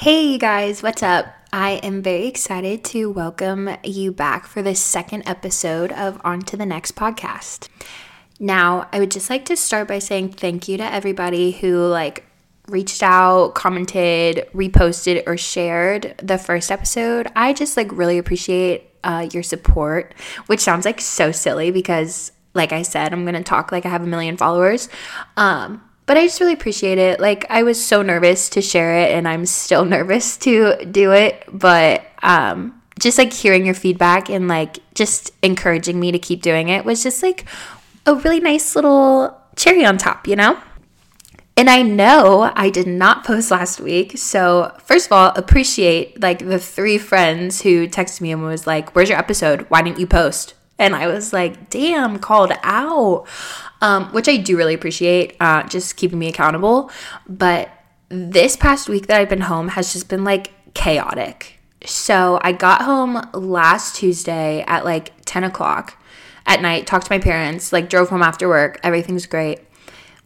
Hey, you guys, what's up? I am very excited to welcome you back for the second episode of On to the Next podcast. Now, I would just like to start by saying thank you to everybody who like reached out, commented, reposted, or shared the first episode. I just like really appreciate uh, your support, which sounds like so silly because, like I said, I'm gonna talk like I have a million followers. Um, but I just really appreciate it. Like I was so nervous to share it and I'm still nervous to do it, but um just like hearing your feedback and like just encouraging me to keep doing it was just like a really nice little cherry on top, you know? And I know I did not post last week. So, first of all, appreciate like the three friends who texted me and was like, Where's your episode? Why didn't you post? And I was like, Damn, called out um, which I do really appreciate, uh, just keeping me accountable. But this past week that I've been home has just been like chaotic. So I got home last Tuesday at like 10 o'clock at night, talked to my parents, like drove home after work. Everything's great.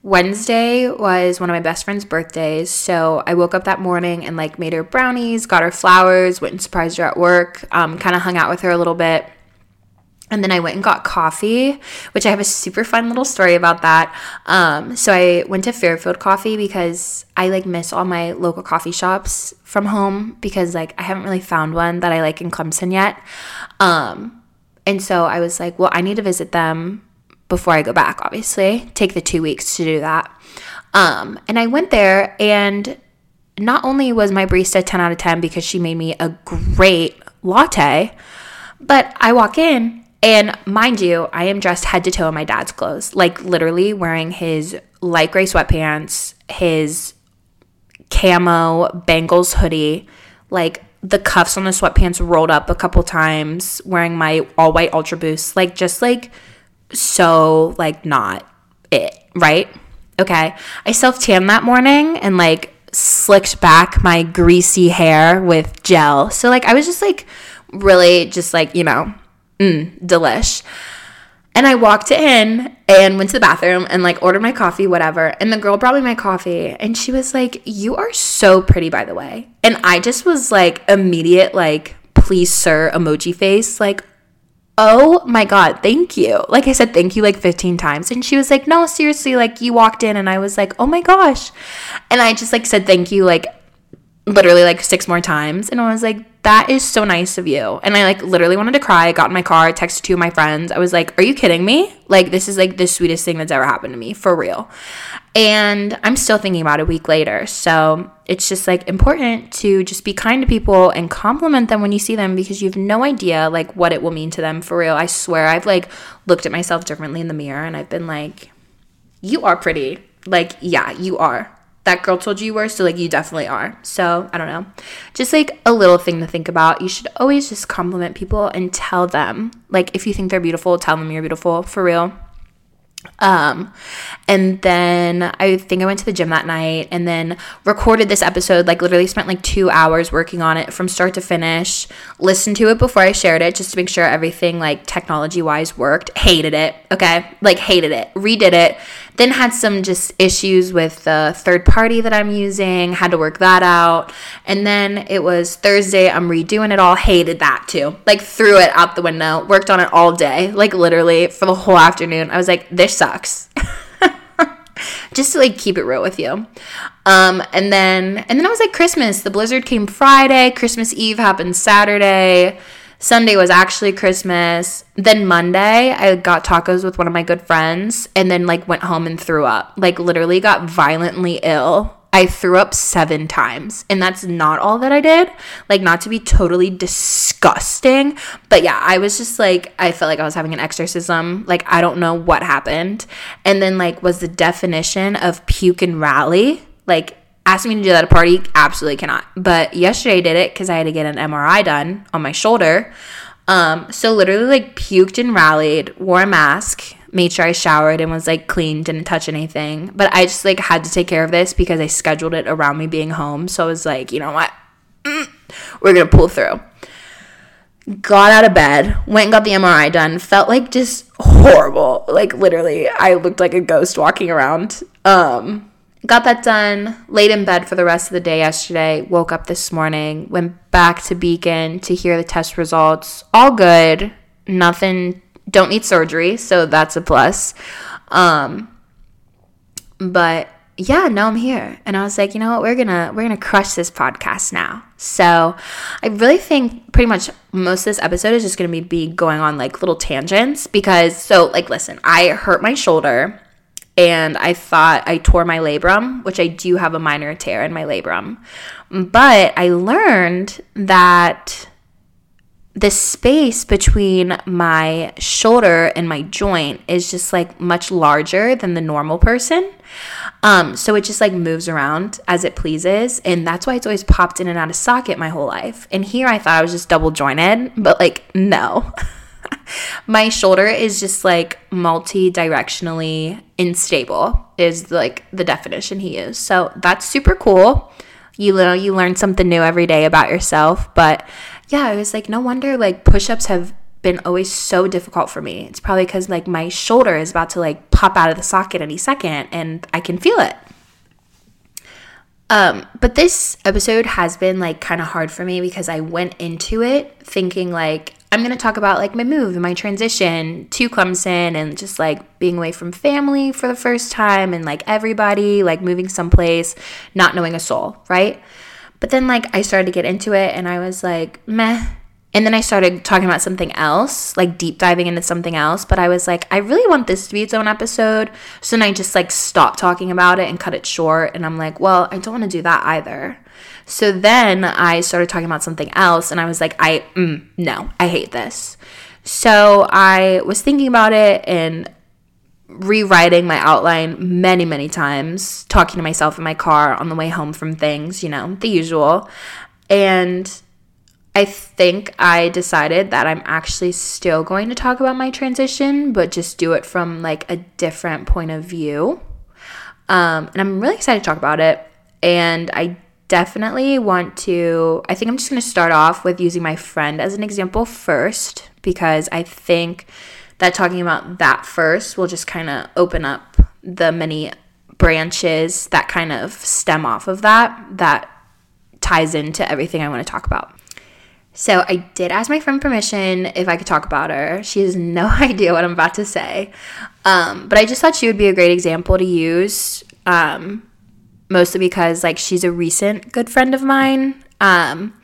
Wednesday was one of my best friend's birthdays. So I woke up that morning and like made her brownies, got her flowers, went and surprised her at work, um, kind of hung out with her a little bit. And then I went and got coffee, which I have a super fun little story about that. Um, so I went to Fairfield Coffee because I like miss all my local coffee shops from home because like I haven't really found one that I like in Clemson yet. Um, and so I was like, well, I need to visit them before I go back, obviously. Take the two weeks to do that. Um, and I went there, and not only was my barista 10 out of 10 because she made me a great latte, but I walk in and mind you, I am dressed head to toe in my dad's clothes, like literally wearing his light gray sweatpants, his camo Bengals hoodie, like the cuffs on the sweatpants rolled up a couple times, wearing my all white Ultra Boost, like just like so like not it, right? Okay. I self tanned that morning and like slicked back my greasy hair with gel. So like I was just like really just like, you know, Mm, delish. And I walked in and went to the bathroom and like ordered my coffee, whatever. And the girl brought me my coffee and she was like, You are so pretty, by the way. And I just was like, immediate, like, please, sir, emoji face. Like, oh my God, thank you. Like I said, thank you like 15 times. And she was like, No, seriously, like you walked in and I was like, Oh my gosh. And I just like said thank you like literally like six more times. And I was like, that is so nice of you. And I like literally wanted to cry. I got in my car, texted two of my friends. I was like, are you kidding me? Like, this is like the sweetest thing that's ever happened to me, for real. And I'm still thinking about it a week later. So it's just like important to just be kind to people and compliment them when you see them because you have no idea like what it will mean to them for real. I swear I've like looked at myself differently in the mirror and I've been like, you are pretty. Like, yeah, you are that girl told you you were, so like you definitely are. So I don't know. Just like a little thing to think about. You should always just compliment people and tell them. Like if you think they're beautiful, tell them you're beautiful for real. Um, and then I think I went to the gym that night and then recorded this episode, like literally spent like two hours working on it from start to finish, listened to it before I shared it just to make sure everything like technology wise worked. Hated it. Okay. Like hated it. Redid it. Then had some just issues with the third party that I'm using, had to work that out. And then it was Thursday, I'm redoing it all. Hated that too. Like threw it out the window, worked on it all day, like literally for the whole afternoon. I was like, this sucks. just to like keep it real with you. Um, and then and then I was like Christmas. The blizzard came Friday. Christmas Eve happened Saturday. Sunday was actually Christmas. Then Monday, I got tacos with one of my good friends and then like went home and threw up. Like literally got violently ill. I threw up seven times. And that's not all that I did. Like, not to be totally disgusting. But yeah, I was just like, I felt like I was having an exorcism. Like, I don't know what happened. And then, like, was the definition of puke and rally. Like, Asking me to do that at a party, absolutely cannot. But yesterday I did it because I had to get an MRI done on my shoulder. Um, so literally like puked and rallied, wore a mask, made sure I showered and was like clean, didn't touch anything. But I just like had to take care of this because I scheduled it around me being home. So I was like, you know what? Mm, we're gonna pull through. Got out of bed, went and got the MRI done, felt like just horrible. Like literally, I looked like a ghost walking around. Um got that done, laid in bed for the rest of the day yesterday, woke up this morning, went back to Beacon to hear the test results. All good. Nothing, don't need surgery, so that's a plus. Um, but yeah, now I'm here. And I was like, you know what, we're gonna we're gonna crush this podcast now. So I really think pretty much most of this episode is just gonna be, be going on like little tangents because so like listen, I hurt my shoulder and I thought I tore my labrum, which I do have a minor tear in my labrum. But I learned that the space between my shoulder and my joint is just like much larger than the normal person. Um, so it just like moves around as it pleases. And that's why it's always popped in and out of socket my whole life. And here I thought I was just double jointed, but like, no. my shoulder is just like multi directionally unstable, is like the definition he used. So that's super cool. You know, you learn something new every day about yourself. But yeah, I was like, no wonder like push ups have been always so difficult for me. It's probably because like my shoulder is about to like pop out of the socket any second and I can feel it. Um, but this episode has been like kind of hard for me because I went into it thinking like I'm going to talk about like my move and my transition to Clemson and just like being away from family for the first time and like everybody, like moving someplace, not knowing a soul, right? But then like I started to get into it and I was like, meh. And then I started talking about something else, like deep diving into something else. But I was like, I really want this to be its own episode. So then I just like stopped talking about it and cut it short. And I'm like, well, I don't want to do that either. So then I started talking about something else, and I was like, I, mm, no, I hate this. So I was thinking about it and rewriting my outline many, many times, talking to myself in my car on the way home from things, you know, the usual. And I think I decided that I'm actually still going to talk about my transition, but just do it from like a different point of view. Um, and I'm really excited to talk about it. And I definitely want to. I think I'm just going to start off with using my friend as an example first because I think that talking about that first will just kind of open up the many branches that kind of stem off of that that ties into everything I want to talk about. So I did ask my friend permission if I could talk about her. She has no idea what I'm about to say. Um, but I just thought she would be a great example to use um, mostly because like she's a recent good friend of mine. Um,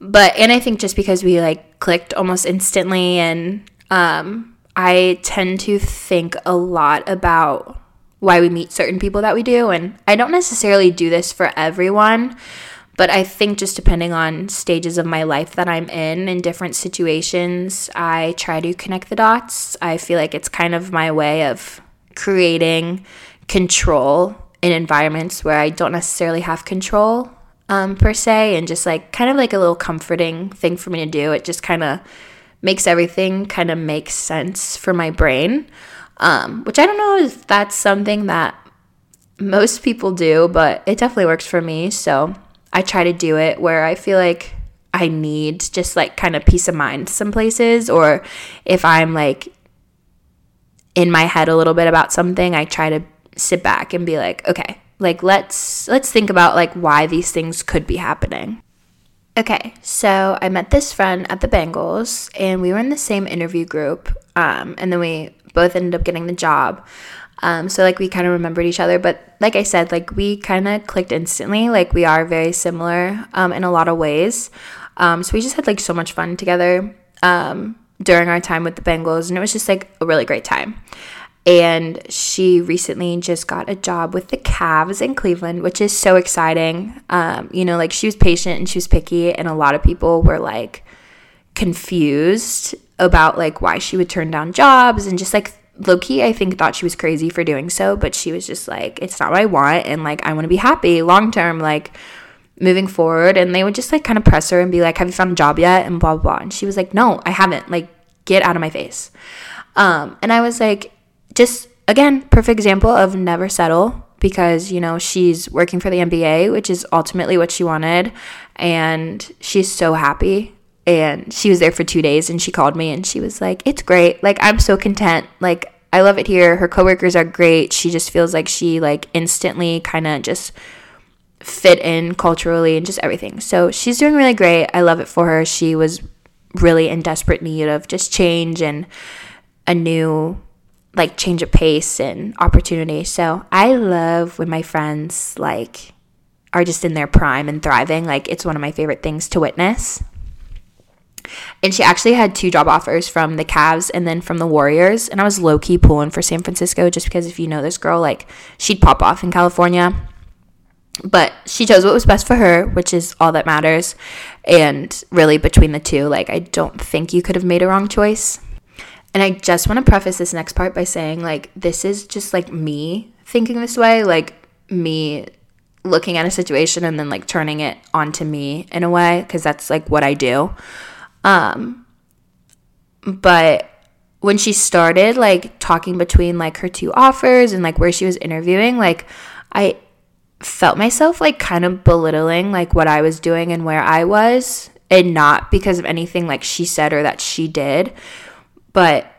but and I think just because we like clicked almost instantly, and um, I tend to think a lot about why we meet certain people that we do, and I don't necessarily do this for everyone. But I think just depending on stages of my life that I'm in in different situations, I try to connect the dots. I feel like it's kind of my way of creating control in environments where I don't necessarily have control um, per se, and just like kind of like a little comforting thing for me to do. It just kind of makes everything kind of make sense for my brain, um, which I don't know if that's something that most people do, but it definitely works for me. So I try to do it where I feel like I need just like kind of peace of mind some places, or if I'm like in my head a little bit about something, I try to sit back and be like, okay, like let's let's think about like why these things could be happening. Okay, so I met this friend at the Bengals, and we were in the same interview group, um, and then we both ended up getting the job. Um, so like we kind of remembered each other, but like I said, like we kind of clicked instantly. Like we are very similar um, in a lot of ways. Um, so we just had like so much fun together um, during our time with the Bengals, and it was just like a really great time and she recently just got a job with the Cavs in Cleveland, which is so exciting. Um, you know, like she was patient and she was picky, and a lot of people were like confused about like why she would turn down jobs and just like low key, I think thought she was crazy for doing so, but she was just like, it's not what I want, and like I want to be happy long term, like moving forward. And they would just like kind of press her and be like, Have you found a job yet? And blah blah blah. And she was like, No, I haven't. Like, get out of my face. Um, and I was like, just again, perfect example of never settle because, you know, she's working for the NBA, which is ultimately what she wanted. And she's so happy. And she was there for two days and she called me and she was like, It's great. Like, I'm so content. Like, I love it here. Her coworkers are great. She just feels like she like instantly kind of just fit in culturally and just everything. So she's doing really great. I love it for her. She was really in desperate need of just change and a new like change of pace and opportunity. So I love when my friends like are just in their prime and thriving. Like it's one of my favorite things to witness. And she actually had two job offers from the Cavs and then from the Warriors. And I was low key pulling for San Francisco just because if you know this girl, like she'd pop off in California. But she chose what was best for her, which is all that matters. And really, between the two, like, I don't think you could have made a wrong choice. And I just want to preface this next part by saying, like, this is just like me thinking this way, like, me looking at a situation and then like turning it onto me in a way, because that's like what I do. Um, but when she started like talking between like her two offers and like where she was interviewing, like, I felt myself like kind of belittling like what I was doing and where I was and not because of anything like she said or that she did. But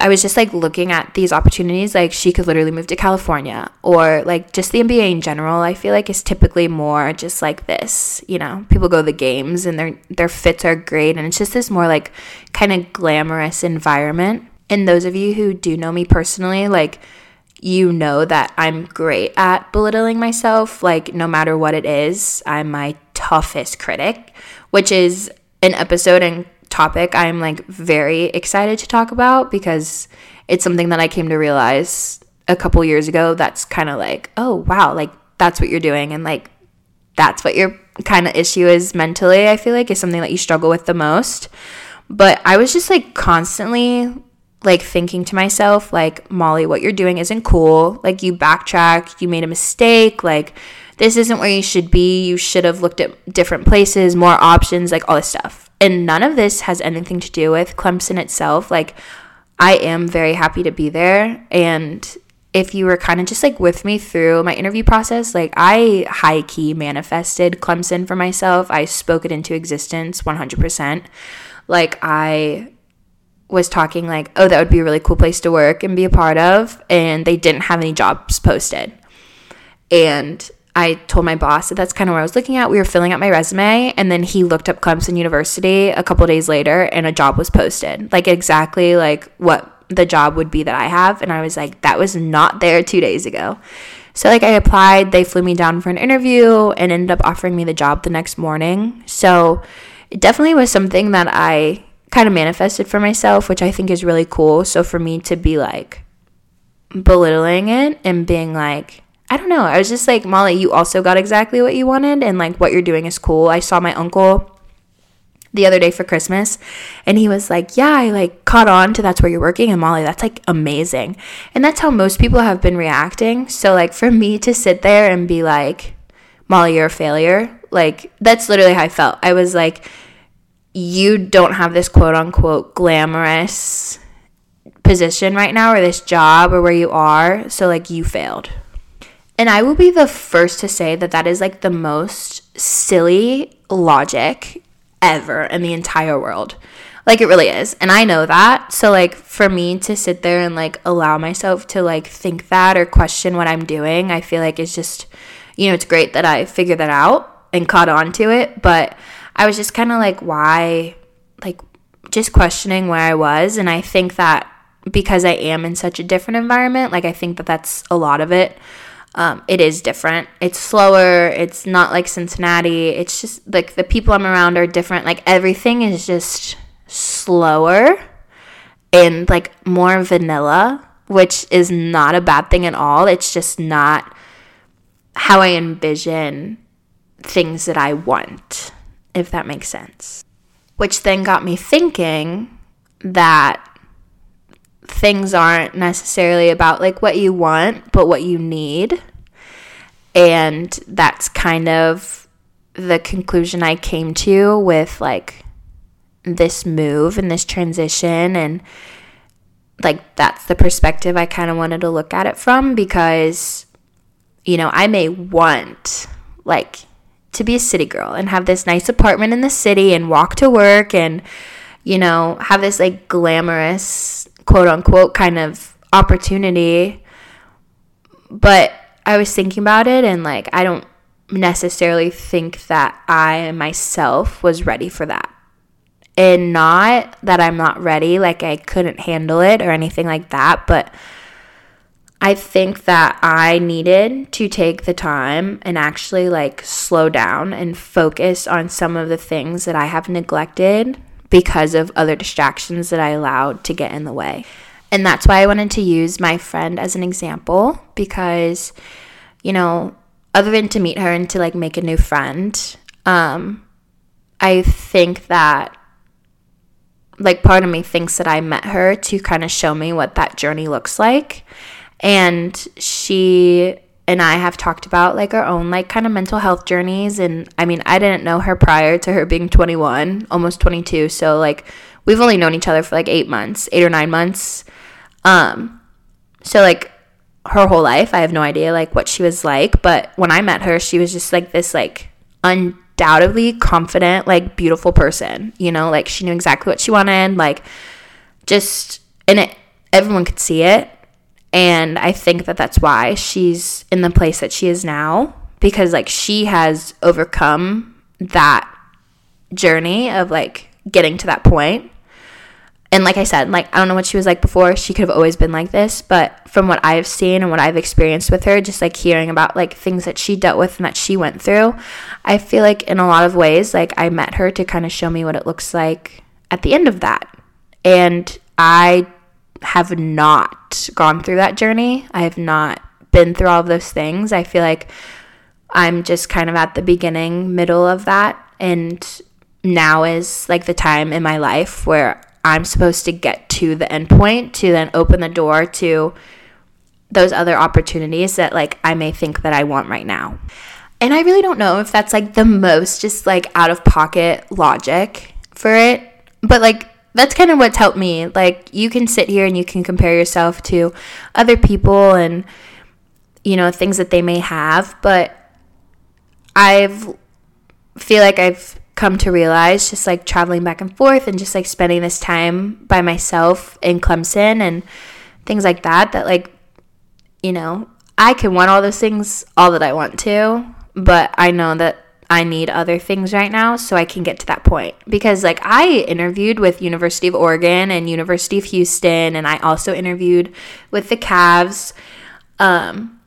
I was just like looking at these opportunities like she could literally move to California or like just the NBA in general I feel like is typically more just like this you know people go to the games and their their fits are great and it's just this more like kind of glamorous environment and those of you who do know me personally like you know that I'm great at belittling myself. Like, no matter what it is, I'm my toughest critic, which is an episode and topic I'm like very excited to talk about because it's something that I came to realize a couple years ago that's kind of like, oh, wow, like that's what you're doing. And like, that's what your kind of issue is mentally, I feel like, is something that you struggle with the most. But I was just like constantly like thinking to myself like Molly what you're doing isn't cool like you backtracked you made a mistake like this isn't where you should be you should have looked at different places more options like all this stuff and none of this has anything to do with Clemson itself like I am very happy to be there and if you were kind of just like with me through my interview process, like I high key manifested Clemson for myself. I spoke it into existence 100%. Like I was talking like, oh, that would be a really cool place to work and be a part of. And they didn't have any jobs posted. And I told my boss that that's kind of where I was looking at. We were filling out my resume, and then he looked up Clemson University a couple days later, and a job was posted, like exactly like what the job would be that I have. And I was like, that was not there two days ago. So like I applied, they flew me down for an interview, and ended up offering me the job the next morning. So it definitely was something that I kind of manifested for myself, which I think is really cool. So for me to be like belittling it and being like, I don't know, I was just like, Molly, you also got exactly what you wanted, and like what you're doing is cool. I saw my uncle the other day for Christmas and he was like, Yeah, I like caught on to that's where you're working and Molly, that's like amazing. And that's how most people have been reacting. So like for me to sit there and be like, Molly, you're a failure, like that's literally how I felt. I was like, you don't have this quote unquote glamorous position right now or this job or where you are. So, like, you failed. And I will be the first to say that that is like the most silly logic ever in the entire world. Like, it really is. And I know that. So, like, for me to sit there and like allow myself to like think that or question what I'm doing, I feel like it's just, you know, it's great that I figured that out and caught on to it. But I was just kind of like, why? Like, just questioning where I was. And I think that because I am in such a different environment, like, I think that that's a lot of it. Um, it is different. It's slower. It's not like Cincinnati. It's just like the people I'm around are different. Like, everything is just slower and like more vanilla, which is not a bad thing at all. It's just not how I envision things that I want if that makes sense. Which then got me thinking that things aren't necessarily about like what you want, but what you need. And that's kind of the conclusion I came to with like this move and this transition and like that's the perspective I kind of wanted to look at it from because you know, I may want like to be a city girl and have this nice apartment in the city and walk to work and you know have this like glamorous quote unquote kind of opportunity. But I was thinking about it and like I don't necessarily think that I myself was ready for that. And not that I'm not ready, like I couldn't handle it or anything like that, but I think that I needed to take the time and actually like slow down and focus on some of the things that I have neglected because of other distractions that I allowed to get in the way. And that's why I wanted to use my friend as an example because, you know, other than to meet her and to like make a new friend, um, I think that like part of me thinks that I met her to kind of show me what that journey looks like. And she and I have talked about like our own like kind of mental health journeys and I mean, I didn't know her prior to her being 21, almost 22. So like we've only known each other for like 8 months, 8 or 9 months. Um so like her whole life, I have no idea like what she was like, but when I met her, she was just like this like undoubtedly confident, like beautiful person. You know, like she knew exactly what she wanted, like just and it everyone could see it. And I think that that's why she's in the place that she is now because like she has overcome that journey of like getting to that point and like I said, like I don't know what she was like before. She could have always been like this, but from what I've seen and what I've experienced with her, just like hearing about like things that she dealt with and that she went through, I feel like in a lot of ways, like I met her to kind of show me what it looks like at the end of that. And I have not gone through that journey. I have not been through all of those things. I feel like I'm just kind of at the beginning, middle of that. And now is like the time in my life where I'm supposed to get to the end point to then open the door to those other opportunities that like I may think that I want right now. And I really don't know if that's like the most just like out of pocket logic for it, but like that's kind of what's helped me. Like you can sit here and you can compare yourself to other people and you know things that they may have, but I've feel like I've come to realize just like traveling back and forth and just like spending this time by myself in Clemson and things like that that like you know I can want all those things all that I want to but I know that I need other things right now so I can get to that point. Because like I interviewed with University of Oregon and University of Houston and I also interviewed with the Cavs um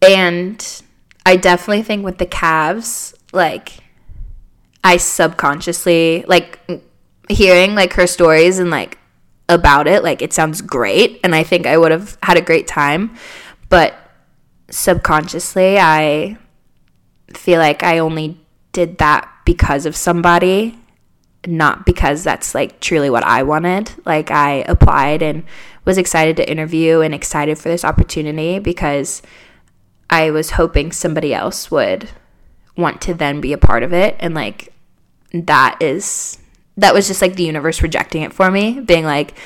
and I definitely think with the Cavs like I subconsciously like hearing like her stories and like about it like it sounds great and I think I would have had a great time. But subconsciously I feel like I only did that because of somebody not because that's like truly what I wanted. Like I applied and was excited to interview and excited for this opportunity because I was hoping somebody else would want to then be a part of it. And like that is that was just like the universe rejecting it for me being like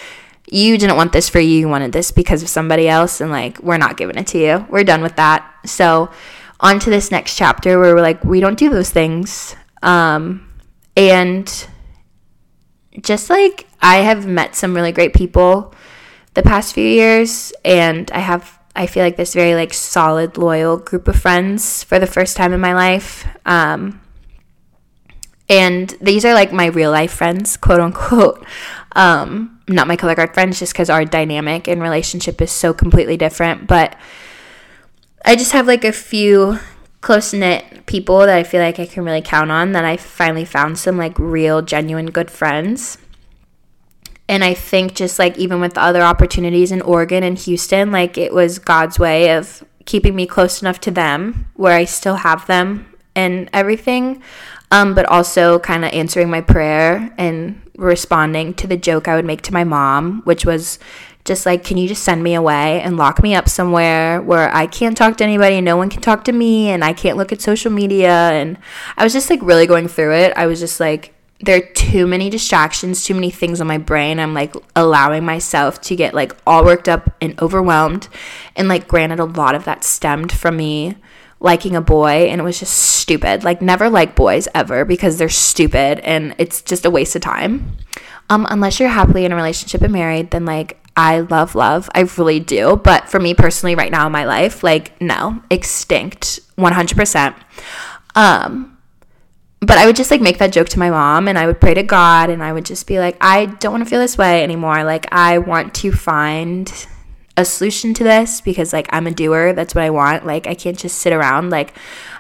you didn't want this for you you wanted this because of somebody else and like we're not giving it to you. We're done with that. So on to this next chapter where we're like we don't do those things um and just like i have met some really great people the past few years and i have I feel like this very like solid, loyal group of friends for the first time in my life. Um, and these are like my real life friends, quote unquote. Um, not my color guard friends, just because our dynamic and relationship is so completely different. But I just have like a few close knit people that I feel like I can really count on. That I finally found some like real, genuine good friends. And I think just like even with the other opportunities in Oregon and Houston, like it was God's way of keeping me close enough to them where I still have them and everything. Um, but also kind of answering my prayer and responding to the joke I would make to my mom, which was just like, can you just send me away and lock me up somewhere where I can't talk to anybody, and no one can talk to me, and I can't look at social media? And I was just like really going through it. I was just like, there are too many distractions, too many things on my brain. I'm like allowing myself to get like all worked up and overwhelmed. And like, granted, a lot of that stemmed from me liking a boy and it was just stupid. Like, never like boys ever because they're stupid and it's just a waste of time. Um, unless you're happily in a relationship and married, then like I love love. I really do. But for me personally, right now in my life, like, no, extinct 100%. Um, but I would just like make that joke to my mom and I would pray to God and I would just be like, I don't want to feel this way anymore. Like, I want to find a solution to this because like I'm a doer. That's what I want. Like, I can't just sit around. Like,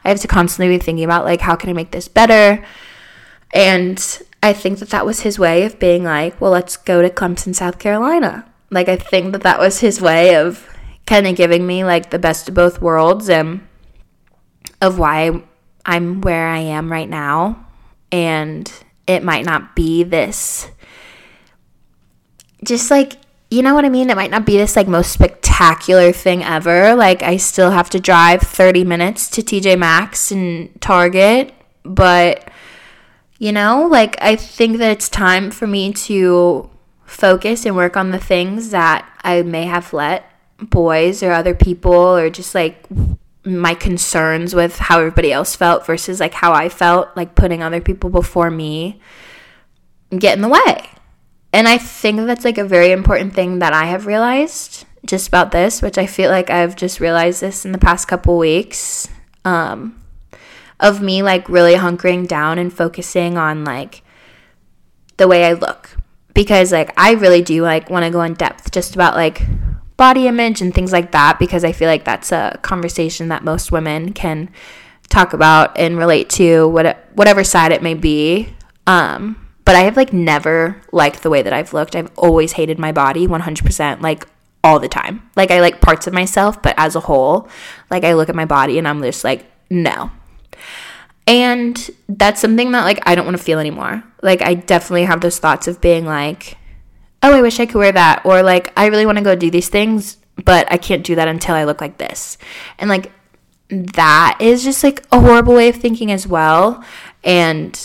I have to constantly be thinking about like, how can I make this better? And I think that that was his way of being like, well, let's go to Clemson, South Carolina. Like, I think that that was his way of kind of giving me like the best of both worlds and of why I'm where I am right now. And it might not be this, just like, you know what I mean? It might not be this like most spectacular thing ever. Like, I still have to drive 30 minutes to TJ Maxx and Target, but you know, like, I think that it's time for me to focus and work on the things that I may have let boys or other people or just like my concerns with how everybody else felt versus like how I felt, like putting other people before me get in the way. And I think that's like a very important thing that I have realized just about this, which I feel like I've just realized this in the past couple weeks. Um, of me like really hunkering down and focusing on like the way I look because like I really do like want to go in depth just about like body image and things like that because I feel like that's a conversation that most women can talk about and relate to what whatever side it may be. Um, but I have like never liked the way that I've looked. I've always hated my body 100%, like all the time. Like I like parts of myself, but as a whole, like I look at my body and I'm just like, no, and that's something that like I don't want to feel anymore. Like I definitely have those thoughts of being like, oh, I wish I could wear that or like I really want to go do these things, but I can't do that until I look like this. And like that is just like a horrible way of thinking as well. And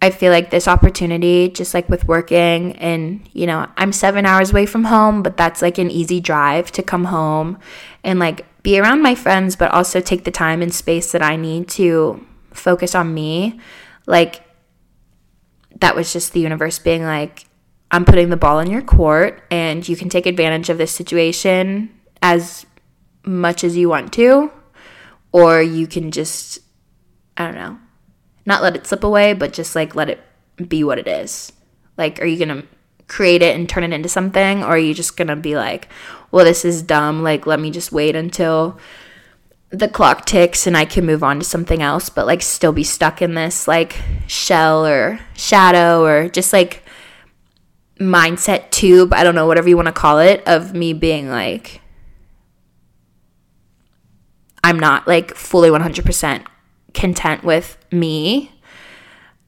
I feel like this opportunity, just like with working, and you know, I'm seven hours away from home, but that's like an easy drive to come home and like be around my friends, but also take the time and space that I need to focus on me, like that was just the universe being like, I'm putting the ball in your court and you can take advantage of this situation as much as you want to, or you can just, I don't know, not let it slip away, but just like let it be what it is. Like, are you going to create it and turn it into something, or are you just going to be like, well, this is dumb. Like, let me just wait until the clock ticks and I can move on to something else, but like still be stuck in this like shell or shadow or just like mindset tube, I don't know, whatever you want to call it, of me being like, I'm not like fully 100% content with me.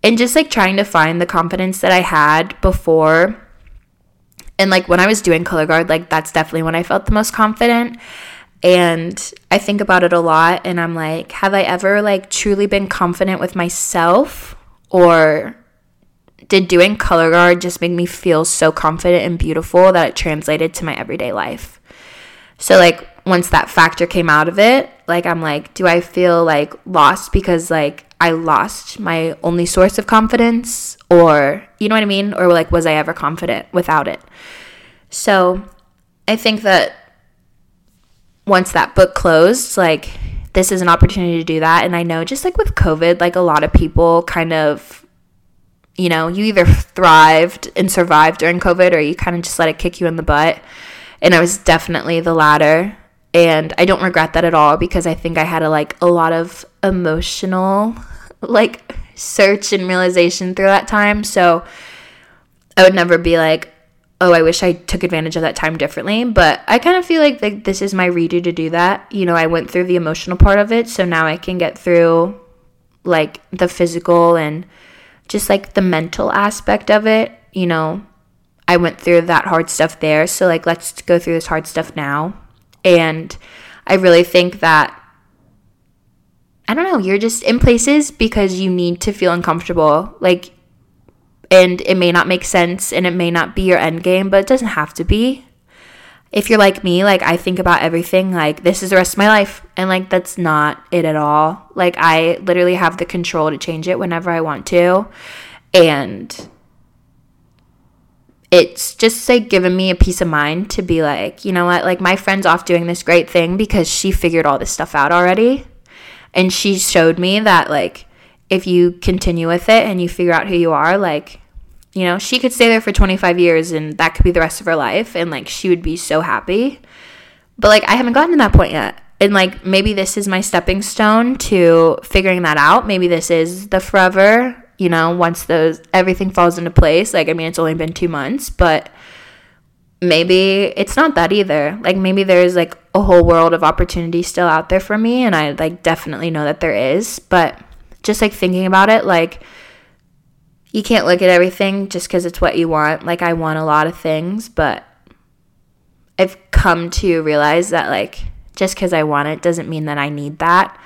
And just like trying to find the confidence that I had before. And like when I was doing color guard, like that's definitely when I felt the most confident. And I think about it a lot and I'm like, have I ever like truly been confident with myself or did doing color guard just make me feel so confident and beautiful that it translated to my everyday life? So like once that factor came out of it, like I'm like, do I feel like lost because like I lost my only source of confidence or you know what I mean? Or like was I ever confident without it? So I think that once that book closed, like this is an opportunity to do that. And I know just like with COVID, like a lot of people kind of, you know, you either thrived and survived during COVID or you kind of just let it kick you in the butt. And I was definitely the latter. And I don't regret that at all because I think I had a like a lot of emotional like search and realization through that time. So I would never be like, oh, I wish I took advantage of that time differently. But I kind of feel like this is my redo to do that. You know, I went through the emotional part of it, so now I can get through like the physical and just like the mental aspect of it. You know, I went through that hard stuff there, so like let's go through this hard stuff now. And I really think that I don't know, you're just in places because you need to feel uncomfortable. Like and it may not make sense and it may not be your end game, but it doesn't have to be. If you're like me, like I think about everything like this is the rest of my life and like that's not it at all. Like I literally have the control to change it whenever I want to. And it's just like given me a peace of mind to be like, you know what, like my friend's off doing this great thing because she figured all this stuff out already. And she showed me that, like, if you continue with it and you figure out who you are, like, you know, she could stay there for 25 years and that could be the rest of her life. And like, she would be so happy. But like, I haven't gotten to that point yet. And like, maybe this is my stepping stone to figuring that out. Maybe this is the forever, you know, once those everything falls into place. Like, I mean, it's only been two months, but maybe it's not that either. Like, maybe there's like a whole world of opportunity still out there for me. And I like definitely know that there is. But just like thinking about it, like, you can't look at everything just because it's what you want. Like, I want a lot of things, but I've come to realize that, like, just because I want it doesn't mean that I need that.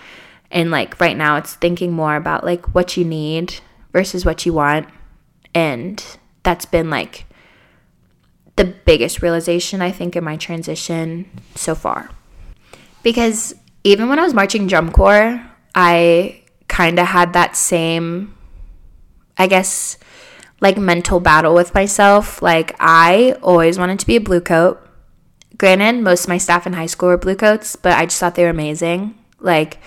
And, like, right now, it's thinking more about, like, what you need versus what you want. And that's been, like, the biggest realization, I think, in my transition so far. Because even when I was marching drum corps, I kind of had that same I guess, like mental battle with myself. Like, I always wanted to be a Bluecoat. Granted, most of my staff in high school were Bluecoats, but I just thought they were amazing. Like,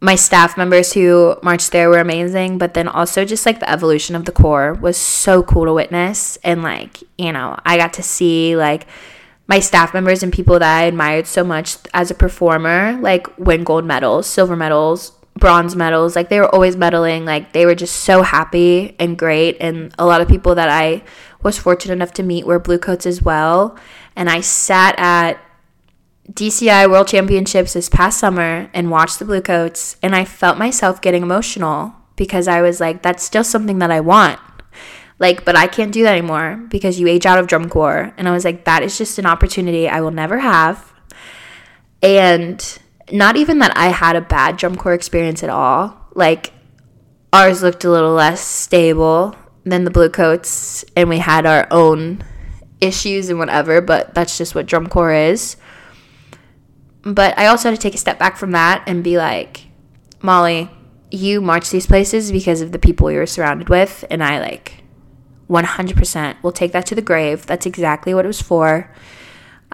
my staff members who marched there were amazing, but then also just like the evolution of the corps was so cool to witness. And like, you know, I got to see like my staff members and people that I admired so much as a performer, like win gold medals, silver medals, bronze medals. Like they were always medaling. Like they were just so happy and great. And a lot of people that I was fortunate enough to meet were Bluecoats as well. And I sat at DCI World Championships this past summer and watched the Bluecoats and I felt myself getting emotional because I was like, that's still something that I want. Like, but I can't do that anymore because you age out of drum corps. And I was like, that is just an opportunity I will never have. And not even that I had a bad drum corps experience at all. Like ours looked a little less stable than the Bluecoats and we had our own issues and whatever, but that's just what drum corps is. But I also had to take a step back from that and be like, Molly, you march these places because of the people you're surrounded with and I like 100% will take that to the grave. That's exactly what it was for.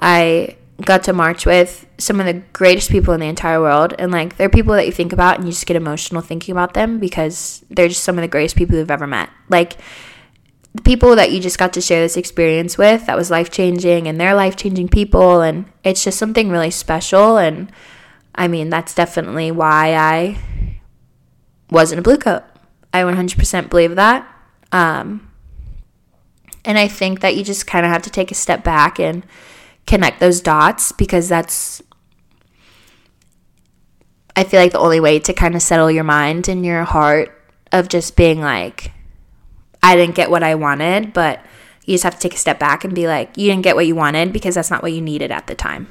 I got to march with some of the greatest people in the entire world. And like they're people that you think about and you just get emotional thinking about them because they're just some of the greatest people you've ever met. Like the people that you just got to share this experience with that was life changing and they're life changing people. And it's just something really special. And i mean that's definitely why i wasn't a Bluecoat. I 100% believe that. Um, and i think that you just kind of have to take a step back and connect those dots because that's I feel like the only way to kind of settle your mind and your heart of just being like I didn't get what I wanted, but you just have to take a step back and be like you didn't get what you wanted because that's not what you needed at the time.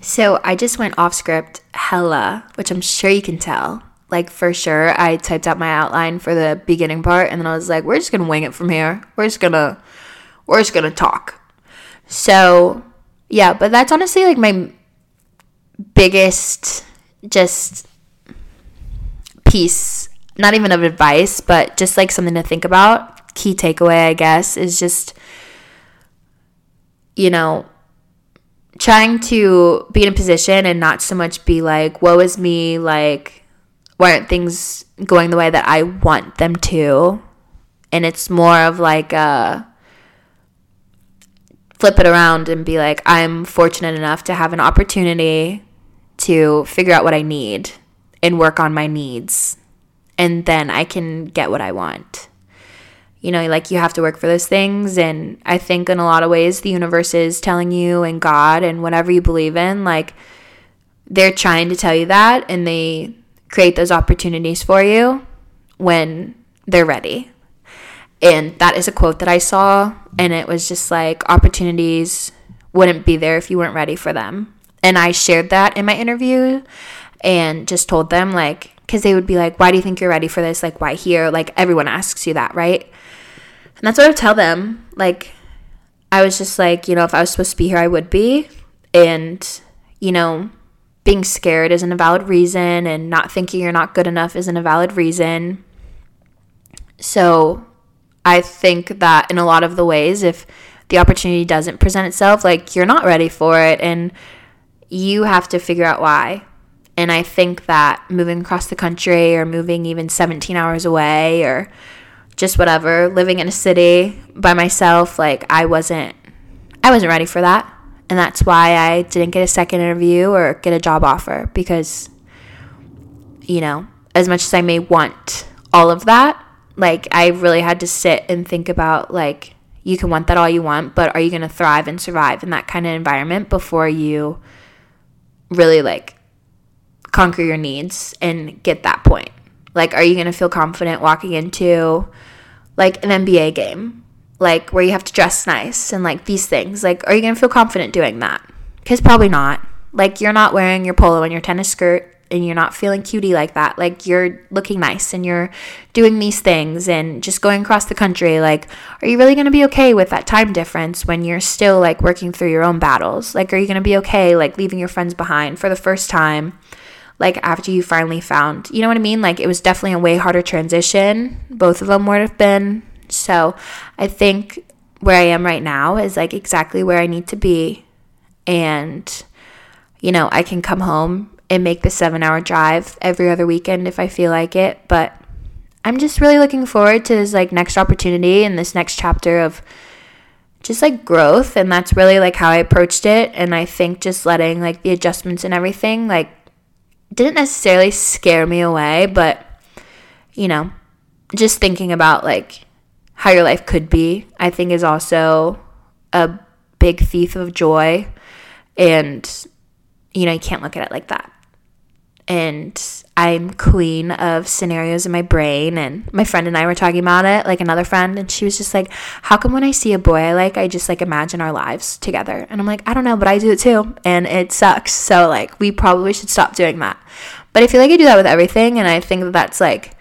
So I just went off script hella, which I'm sure you can tell. Like for sure, I typed out my outline for the beginning part and then I was like, we're just gonna wing it from here. We're just gonna we're just gonna talk. So, yeah, but that's honestly like my biggest just piece, not even of advice, but just like something to think about. Key takeaway, I guess, is just, you know, trying to be in a position and not so much be like, woe is me, like, why aren't things going the way that I want them to? And it's more of like a, flip it around and be like, I'm fortunate enough to have an opportunity to figure out what I need and work on my needs. And then I can get what I want. You know, like you have to work for those things. And I think in a lot of ways, the universe is telling you and God and whatever you believe in, like they're trying to tell you that and they create those opportunities for you when they're ready. And that is a quote that I saw, and it was just like opportunities wouldn't be there if you weren't ready for them. And I shared that in my interview and just told them, like, because they would be like, why do you think you're ready for this? Like, why here? Like, everyone asks you that, right? And that's what I would tell them. Like, I was just like, you know, if I was supposed to be here, I would be. And, you know, being scared isn't a valid reason, and not thinking you're not good enough isn't a valid reason. So I think that in a lot of the ways, if the opportunity doesn't present itself, like you're not ready for it and you have to figure out why. And I think that moving across the country or moving even 17 hours away or just whatever, living in a city by myself, like I wasn't I wasn't ready for that. And that's why I didn't get a second interview or get a job offer because you know, as much as I may want all of that, like I really had to sit and think about like you can want that all you want, but are you going to thrive and survive in that kind of environment before you really like conquer your needs and get that point? Like are you going to feel confident walking into like an NBA game? Like where you have to dress nice and like these things. Like are you going to feel confident doing that? Cuz probably not. Like you're not wearing your polo and your tennis skirt and you're not feeling cutie like that. Like you're looking nice and you're doing these things and just going across the country. Like, are you really going to be okay with that time difference when you're still like working through your own battles? Like, are you going to be okay like leaving your friends behind for the first time? Like after you finally found, you know what I mean? Like it was definitely a way harder transition. Both of them would have been. So I think where I am right now is like exactly where I need to be. And, you know, I can come home and make the seven hour drive every other weekend if I feel like it. But I'm just really looking forward to this like next opportunity and this next chapter of just like growth. And that's really like how I approached it. And I think just letting like the adjustments and everything like didn't necessarily scare me away, but you know, just thinking about like how your life could be, I think is also a big thief of joy. And, you know, you can't look at it like that and I'm queen of scenarios in my brain. And my friend and I were talking about it, like another friend, and she was just like, How come when I see a boy I like, I just like imagine our lives together? And I'm like, I don't know, but I do it too. And it sucks. So, like, we probably should stop doing that. But I feel like I do that with everything. And I think that that's like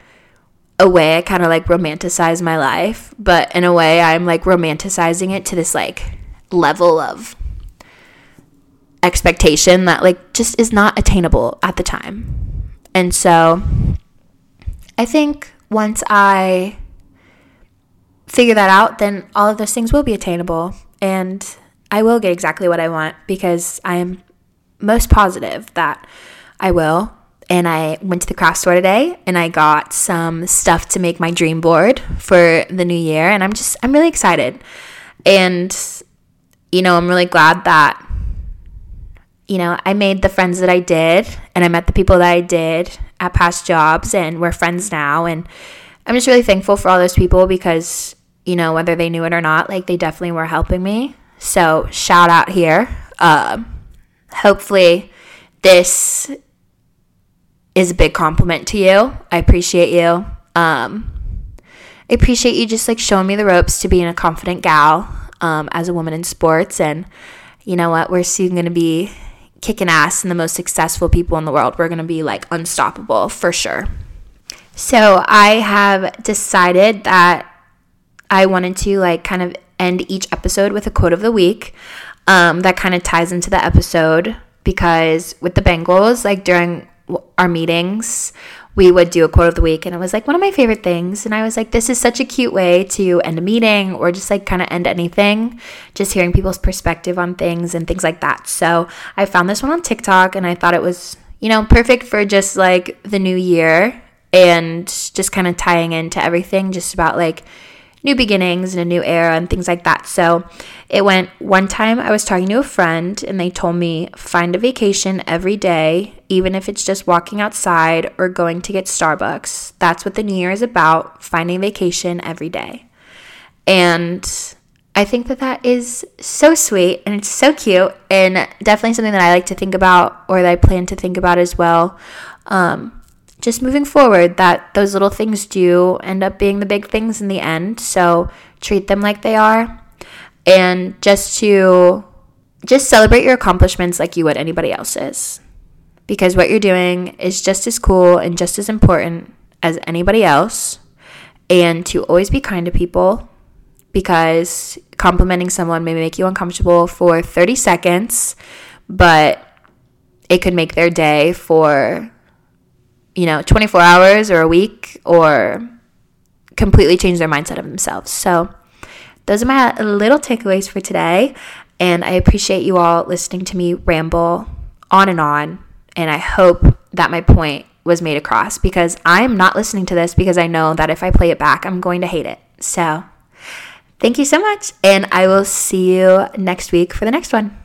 a way I kind of like romanticize my life. But in a way, I'm like romanticizing it to this like level of expectation that like just is not attainable at the time. And so I think once I figure that out, then all of those things will be attainable and I will get exactly what I want because I am most positive that I will. And I went to the craft store today and I got some stuff to make my dream board for the new year. And I'm just, I'm really excited. And, you know, I'm really glad that you know, I made the friends that I did and I met the people that I did at past jobs and we're friends now. And I'm just really thankful for all those people because, you know, whether they knew it or not, like they definitely were helping me. So shout out here. Uh, hopefully, this is a big compliment to you. I appreciate you. Um, I appreciate you just like showing me the ropes to being a confident gal um, as a woman in sports. And you know what? We're soon going to be kicking ass and the most successful people in the world. We're going to be like unstoppable for sure. So I have decided that I wanted to like kind of end each episode with a quote of the week um, that kind of ties into the episode because with the Bengals, like during our meetings, we would do a quote of the week and it was like one of my favorite things. And i was like this is such a cute way to end a meeting or just like kind of end anything. Just hearing people's perspective on things and things like that. So i found this one on tiktok and i thought it was you know perfect for just like the new year and just kind of tying into everything just about like new beginnings and a new era and things like that. So it went one time I was talking to a friend and they told me find a vacation every day, even if it's just walking outside or going to get Starbucks. That's what the new year is about, finding vacation every day. And I think that that is so sweet and it's so cute and definitely something that I like to think about or that I plan to think about as well. Um, just moving forward that those little things do end up being the big things in the end. So treat them like they are. And just to just celebrate your accomplishments like you would anybody else's. Because what you're doing is just as cool and just as important as anybody else. And to always be kind to people because complimenting someone may make you uncomfortable for 30 seconds, but it could make their day for you know, 24 hours or a week or completely change their mindset of themselves. So, those are my little takeaways for today. And I appreciate you all listening to me ramble on and on. And I hope that my point was made across because I'm not listening to this because I know that if I play it back, I'm going to hate it. So, thank you so much. And I will see you next week for the next one.